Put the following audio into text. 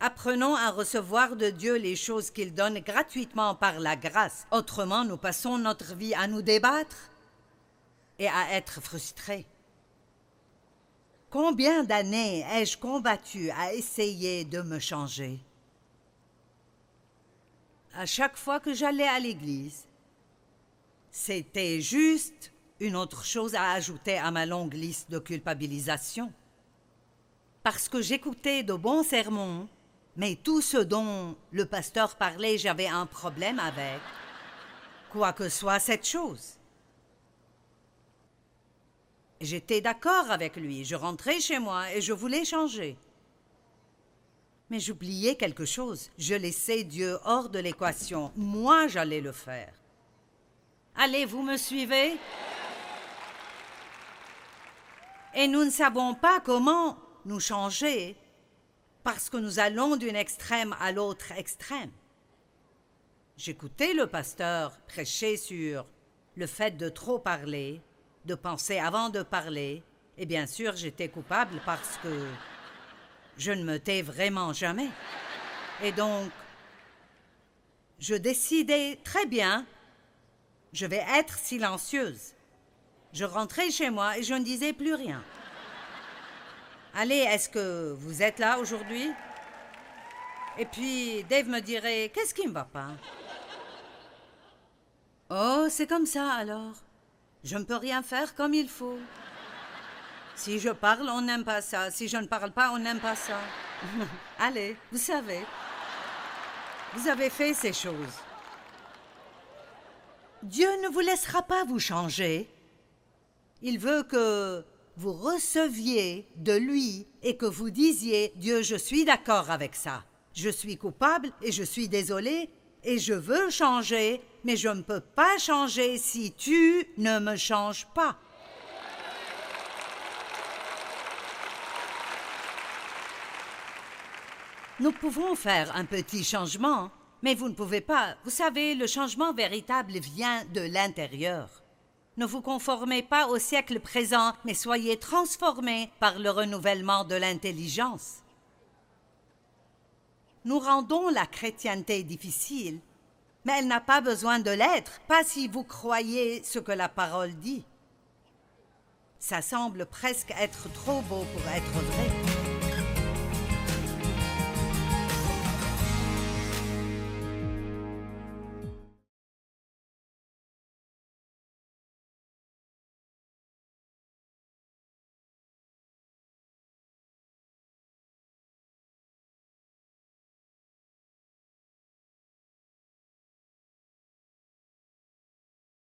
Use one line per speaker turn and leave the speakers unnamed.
apprenons à recevoir de Dieu les choses qu'il donne gratuitement par la grâce. Autrement, nous passons notre vie à nous débattre et à être frustrés. Combien d'années ai-je combattu à essayer de me changer? À chaque fois que j'allais à l'église, c'était juste une autre chose à ajouter à ma longue liste de culpabilisation. Parce que j'écoutais de bons sermons, mais tout ce dont le pasteur parlait, j'avais un problème avec, quoi que soit cette chose. J'étais d'accord avec lui, je rentrais chez moi et je voulais changer. Mais j'oubliais quelque chose, je laissais Dieu hors de l'équation, moi j'allais le faire. Allez, vous me suivez? Et nous ne savons pas comment nous changer parce que nous allons d'une extrême à l'autre extrême. J'écoutais le pasteur prêcher sur le fait de trop parler, de penser avant de parler, et bien sûr j'étais coupable parce que je ne me tais vraiment jamais. Et donc, je décidais très bien, je vais être silencieuse. Je rentrais chez moi et je ne disais plus rien. Allez, est-ce que vous êtes là aujourd'hui? Et puis Dave me dirait, qu'est-ce qui ne va pas? Oh, c'est comme ça alors. Je ne peux rien faire comme il faut. Si je parle, on n'aime pas ça. Si je ne parle pas, on n'aime pas ça. Allez, vous savez. Vous avez fait ces choses. Dieu ne vous laissera pas vous changer. Il veut que vous receviez de lui et que vous disiez Dieu, je suis d'accord avec ça. Je suis coupable et je suis désolé et je veux changer, mais je ne peux pas changer si tu ne me changes pas. Nous pouvons faire un petit changement, mais vous ne pouvez pas. Vous savez, le changement véritable vient de l'intérieur. Ne vous conformez pas au siècle présent, mais soyez transformés par le renouvellement de l'intelligence. Nous rendons la chrétienté difficile, mais elle n'a pas besoin de l'être, pas si vous croyez ce que la parole dit. Ça semble presque être trop beau pour être vrai.